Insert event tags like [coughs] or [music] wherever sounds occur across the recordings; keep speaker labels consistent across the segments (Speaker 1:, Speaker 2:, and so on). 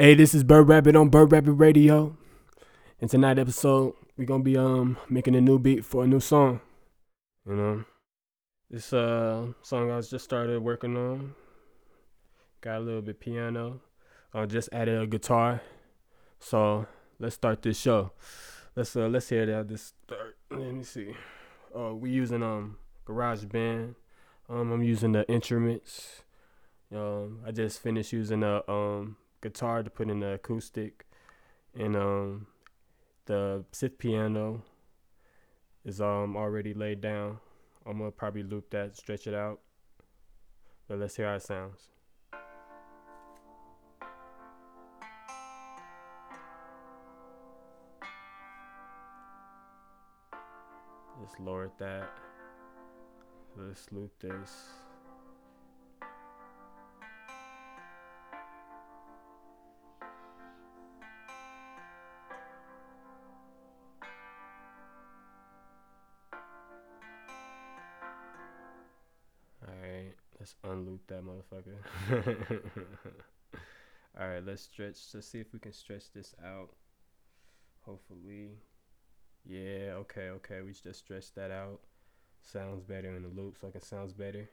Speaker 1: Hey, this is Bird Rabbit on Bird Rabbit Radio. In tonight's episode, we're gonna be um making a new beat for a new song. You know, this uh song I was just started working on. Got a little bit piano. I just added a guitar. So let's start this show. Let's uh let's hear that. This start. Let me see. Uh, we using um Garage Band. Um, I'm using the instruments. Um, I just finished using a um guitar to put in the acoustic, and um, the fifth piano is um already laid down. I'm gonna probably loop that, stretch it out. But let's hear how it sounds. Just lower that. Let's loop this. That motherfucker. [laughs] Alright, let's stretch. Let's see if we can stretch this out. Hopefully. Yeah, okay, okay. We just stretched that out. Sounds better in the loop, so it sounds better.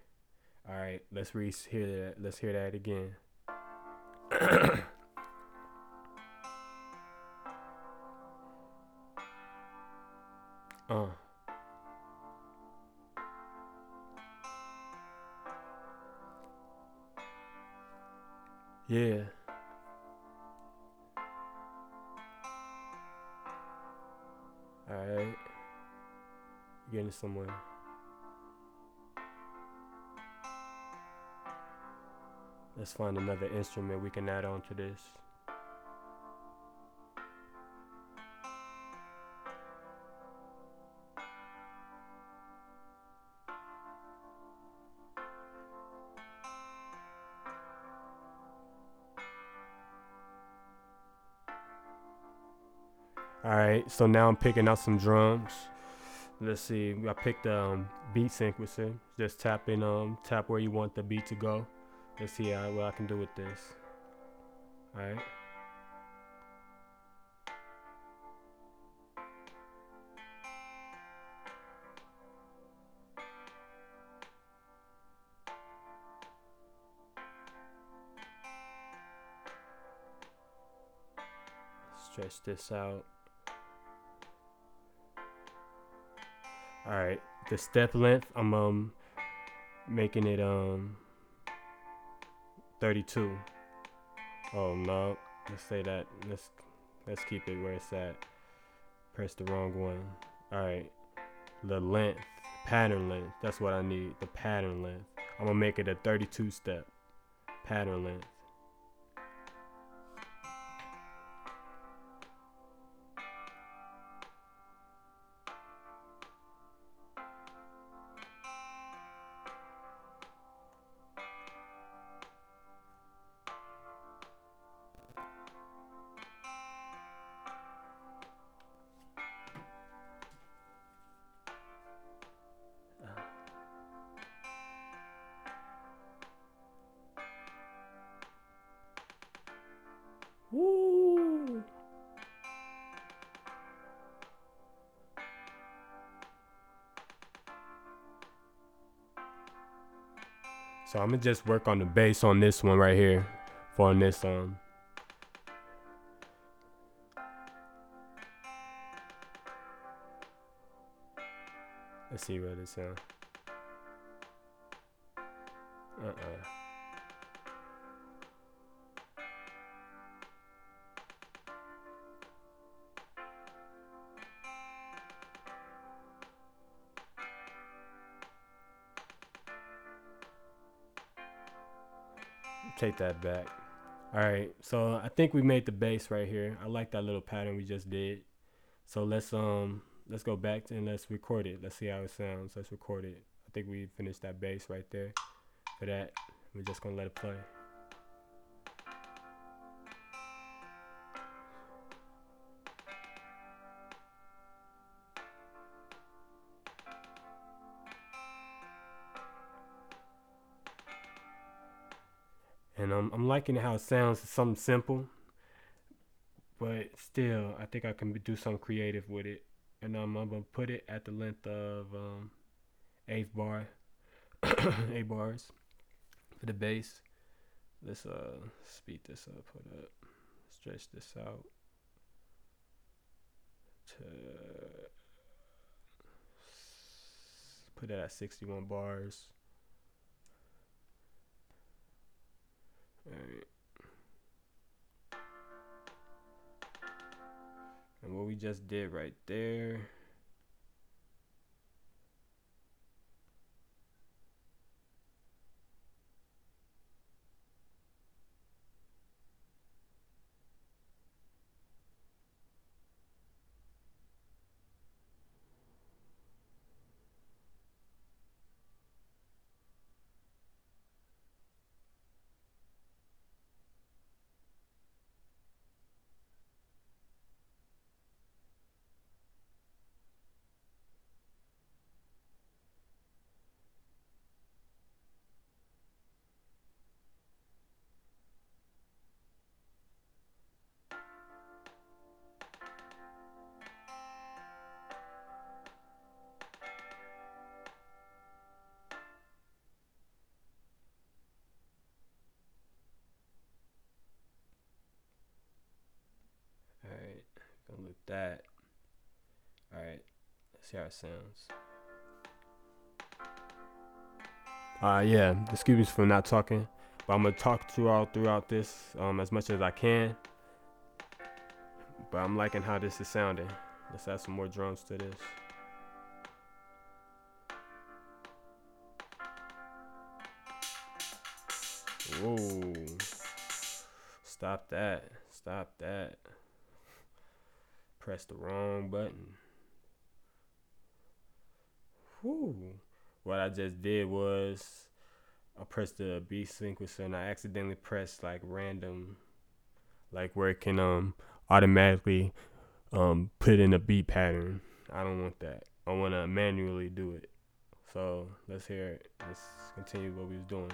Speaker 1: Alright, let's re hear that. Let's hear that again. [clears throat] Yeah. Alright. Getting somewhere. Let's find another instrument we can add on to this. Right, so now I'm picking out some drums. Let's see, I picked um, beat sequencer. Just tap in, um, tap where you want the beat to go. Let's see how, what I can do with this. All right. Stretch this out. All right, the step length, I'm um making it um 32. Oh no, let's say that. Let's let's keep it where it's at. Press the wrong one. All right, the length, pattern length. That's what I need. The pattern length. I'm gonna make it a 32 step pattern length. So I'm gonna just work on the bass on this one right here for on this um Let's see what it sounds. Uh-uh. Take that back. All right, so I think we made the bass right here. I like that little pattern we just did. So let's um let's go back and let's record it. Let's see how it sounds. Let's record it. I think we finished that bass right there. For that, we're just gonna let it play. And um, I'm liking how it sounds. Something simple, but still, I think I can do something creative with it, and um, I'm gonna put it at the length of um, eighth bar, [coughs] eight bars for the bass. Let's uh speed this up. Hold up, stretch this out to put it at 61 bars. Alright. And what we just did right there. That. Alright, let's see how it sounds. Uh yeah, excuse me for not talking. But I'm gonna talk throughout throughout this um as much as I can. But I'm liking how this is sounding. Let's add some more drums to this. Whoa. Stop that. Stop that pressed the wrong button. Whew. What I just did was I pressed the beat sequencer and I accidentally pressed like random, like where it can um automatically um put in a beat pattern. I don't want that. I want to manually do it. So let's hear it. Let's continue what we was doing.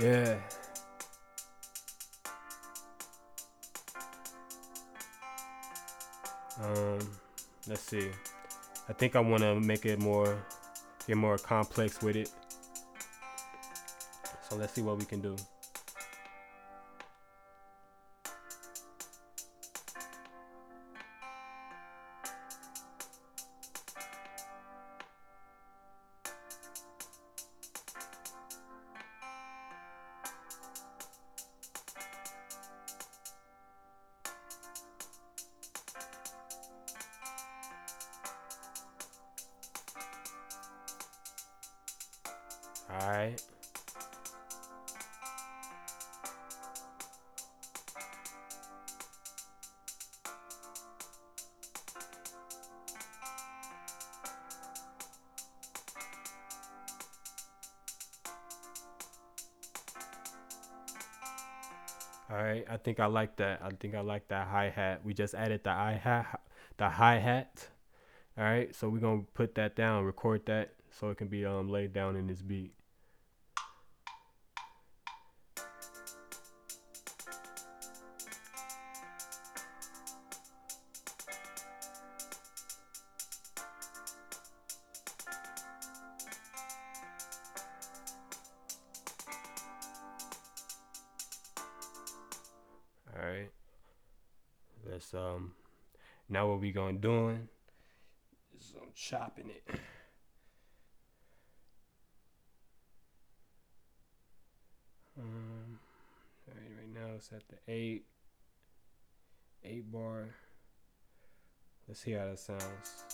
Speaker 1: Yeah. Um, let's see. I think I want to make it more, get more complex with it. So let's see what we can do. All right, I think I like that. I think I like that hi hat. We just added the hi hat, the hi hat. All right, so we're gonna put that down, record that, so it can be um laid down in this beat. It's at the eight. Eight bar. Let's see how that sounds.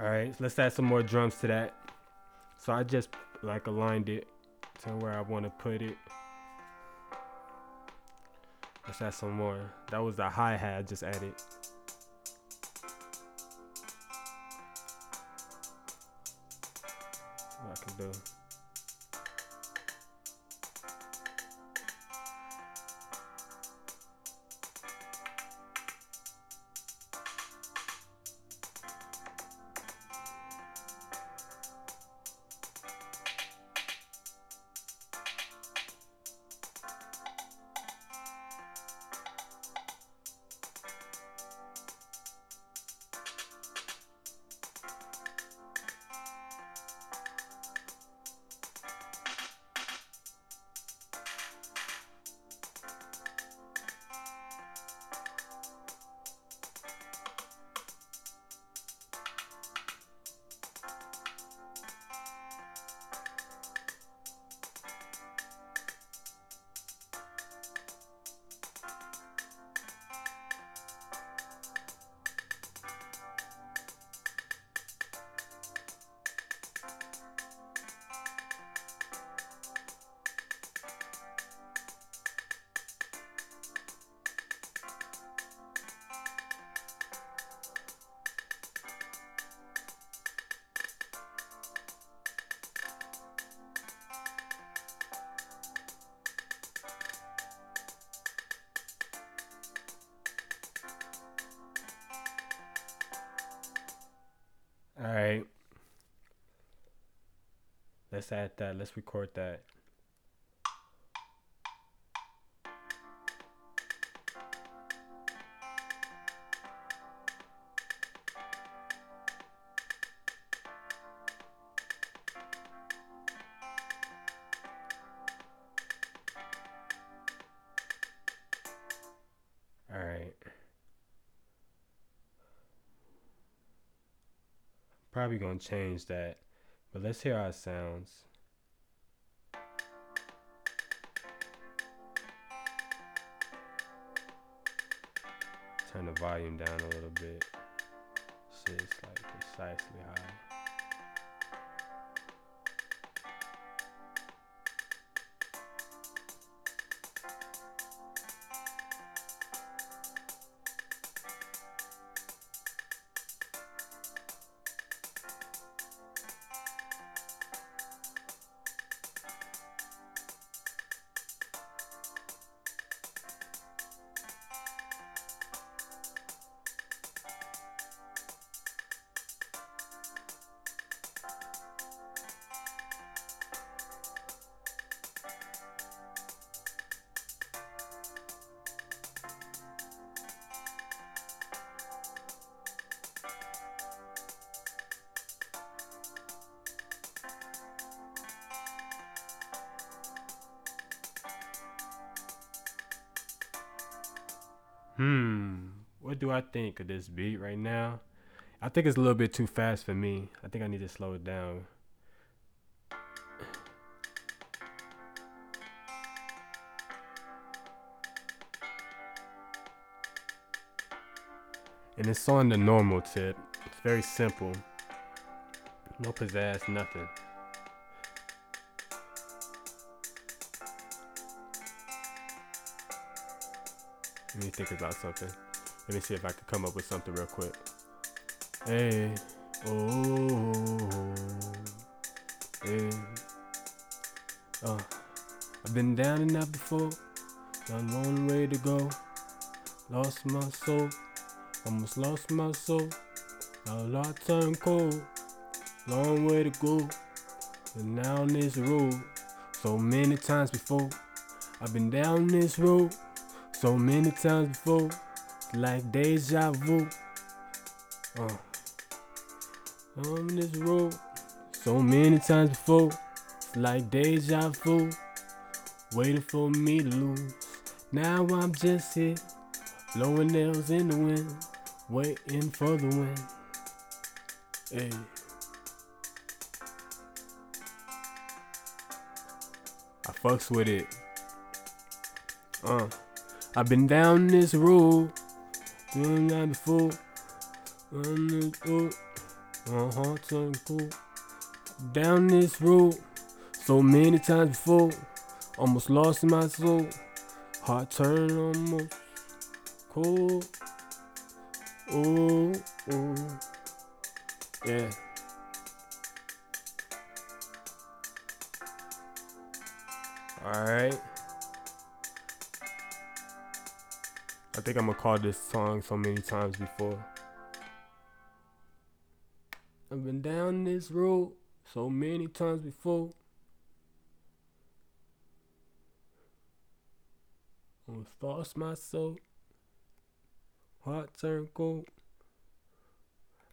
Speaker 1: All right, let's add some more drums to that. So I just like aligned it to where I want to put it. Let's add some more. That was the hi-hat I just added. What I can do. Let's that. Let's record that. All right. Probably gonna change that, but let's hear it sounds. Turn the volume down a little bit. Shit's like precisely high. Hmm. What do I think of this beat right now? I think it's a little bit too fast for me. I think I need to slow it down. And it's on the normal tip. It's very simple. No pizzazz, nothing. Let me think about something. Let me see if I can come up with something real quick. Hey, oh, hey, oh. I've been down and out before, got a long way to go. Lost my soul, almost lost my soul. Now a lot turned cold, long way to go. But now on this road, so many times before. I've been down this road so many times before, like deja vu. Uh, on this road so many times before, it's like deja vu. Waiting for me to lose. Now I'm just here, blowing nails in the wind, waiting for the wind. Hey. I fucks with it. Uh, I've been down this road, doing that before. My heart turned cold. Down this road, so many times before, almost lost my soul. Heart turned almost cold. Oh, oh, yeah. All right. I think I'm gonna call this song so many times before. I've been down this road so many times before. Almost lost my soul. Heart turned cold.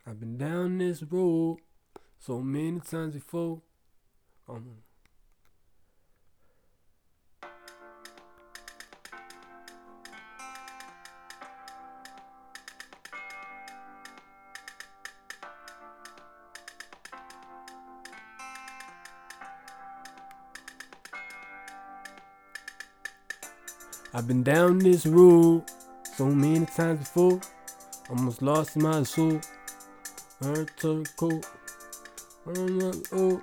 Speaker 1: I've been down this road so many times before. Been down this road so many times before. Almost lost my soul. Heart turned cold. Mm.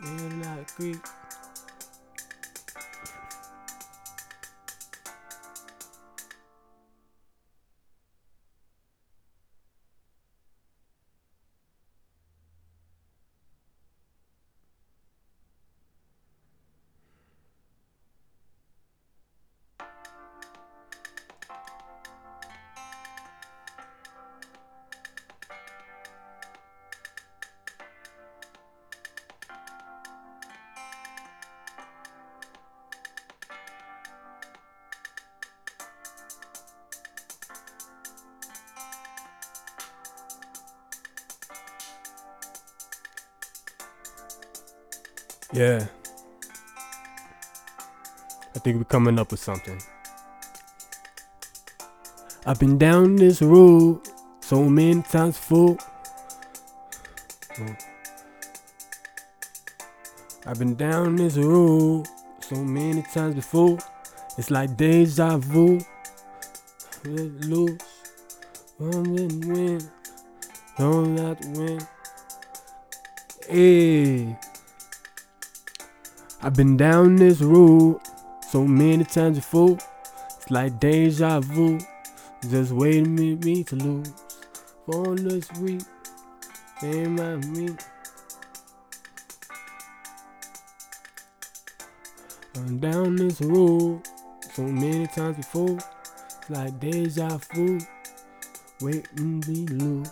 Speaker 1: Man, like creep. Yeah. I think we're coming up with something. I've been down this road so many times before. I've been down this road so many times before. It's like deja vu. Let loose. And win. Don't let win. Hey. I've been down this road so many times before. It's like deja vu, just waiting for me to lose. For this week, ain't my me. I'm down this road so many times before. It's like deja vu, waiting to be loose.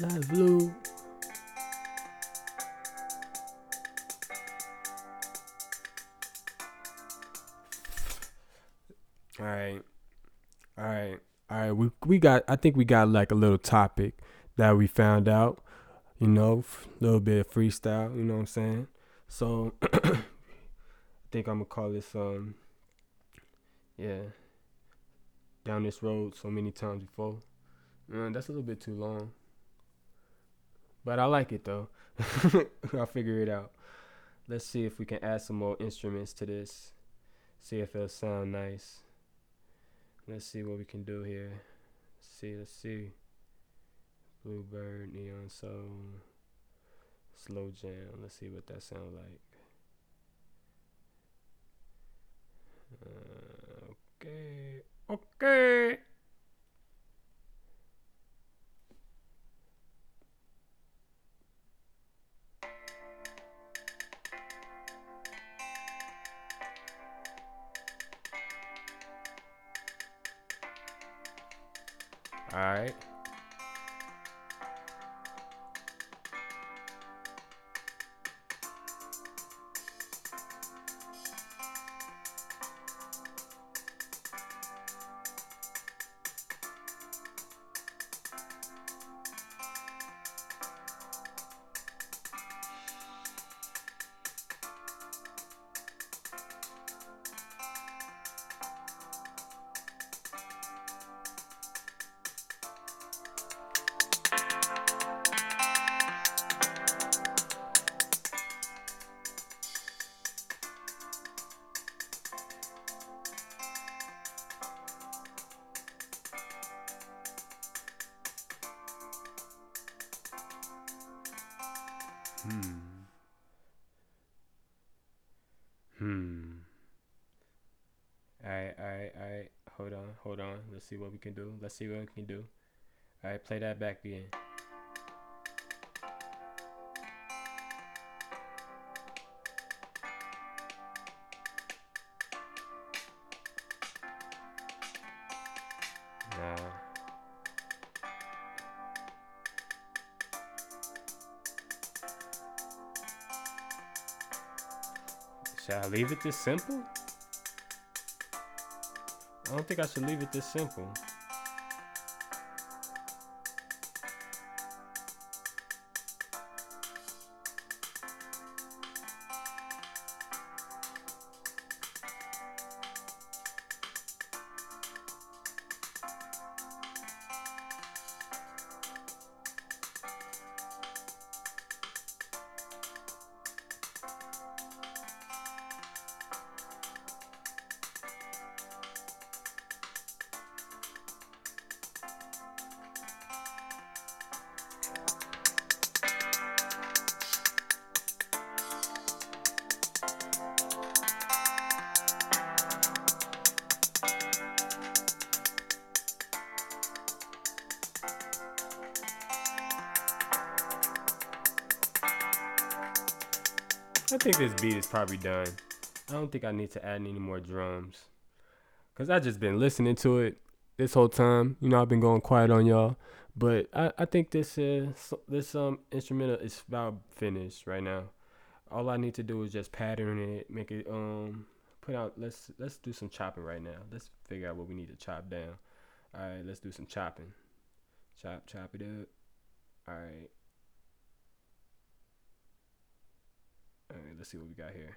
Speaker 1: Like blue. We got I think we got like a little topic that we found out, you know, a little bit of freestyle, you know what I'm saying? So [clears throat] I think I'm gonna call this um yeah. Down this road so many times before. Man, that's a little bit too long. But I like it though. [laughs] I'll figure it out. Let's see if we can add some more instruments to this. See if it'll sound nice. Let's see what we can do here. Let's see, let's see. Bluebird, Neon Soul. slow jam. Let's see what that sounds like. Uh, okay. Okay. Hold on. Let's see what we can do. Let's see what we can do. Alright, play that back again. Nah. Should I leave it this simple? I don't think I should leave it this simple. Think this beat is probably done. I don't think I need to add any more drums. Cause I just been listening to it this whole time. You know, I've been going quiet on y'all. But I, I think this is this um instrumental is about finished right now. All I need to do is just pattern it, make it um put out let's let's do some chopping right now. Let's figure out what we need to chop down. Alright, let's do some chopping. Chop chop it up. Alright. Alright, let's see what we got here.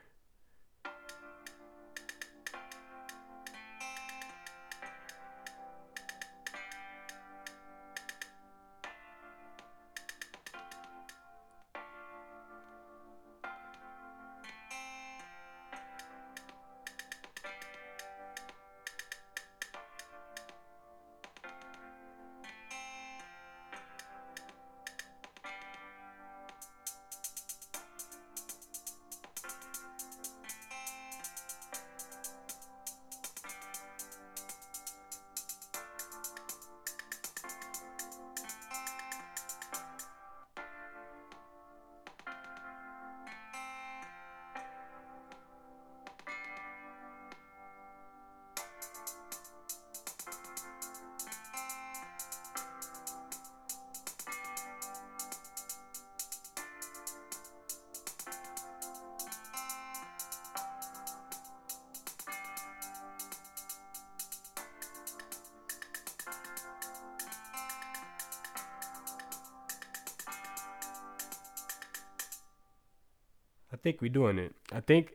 Speaker 1: Think we're doing it. I think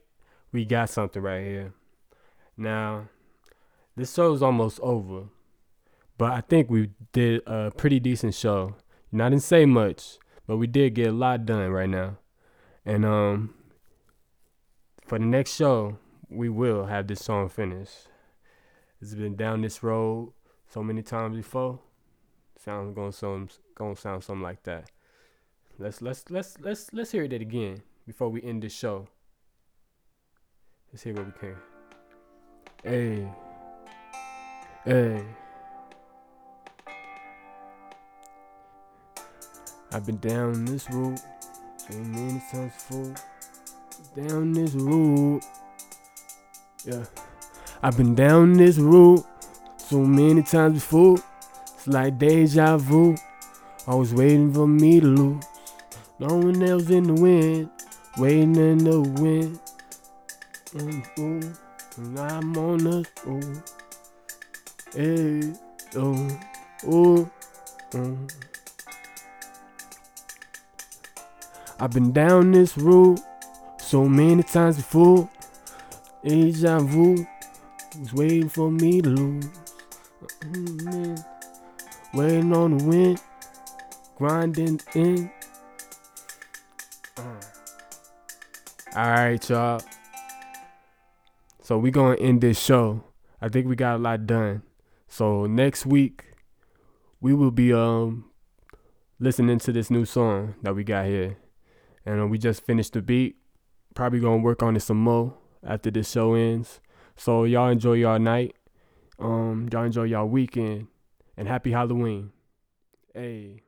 Speaker 1: we got something right here. Now, this show's almost over, but I think we did a pretty decent show. And I didn't say much, but we did get a lot done right now. And um, for the next show, we will have this song finished. It's been down this road so many times before. Sounds gonna sound gonna sound something like that. let's let's let's let's let's hear it again before we end this show. Let's hear what we can. Hey. Hey. I've been down this road so many times before. Down this road. Yeah. I've been down this road so many times before. It's like deja vu. Always waiting for me to lose. No one else in the wind. Waiting in the wind. Mm, ooh, and I'm on the ooh. Hey, oh, oh, mm. I've been down this road so many times before. Deja vu was waiting for me to lose. Mm, waiting on the wind, grinding in. All right, y'all. So we gonna end this show. I think we got a lot done. So next week we will be um listening to this new song that we got here, and uh, we just finished the beat. Probably gonna work on it some more after this show ends. So y'all enjoy y'all night. Um, y'all enjoy y'all weekend, and happy Halloween. Hey.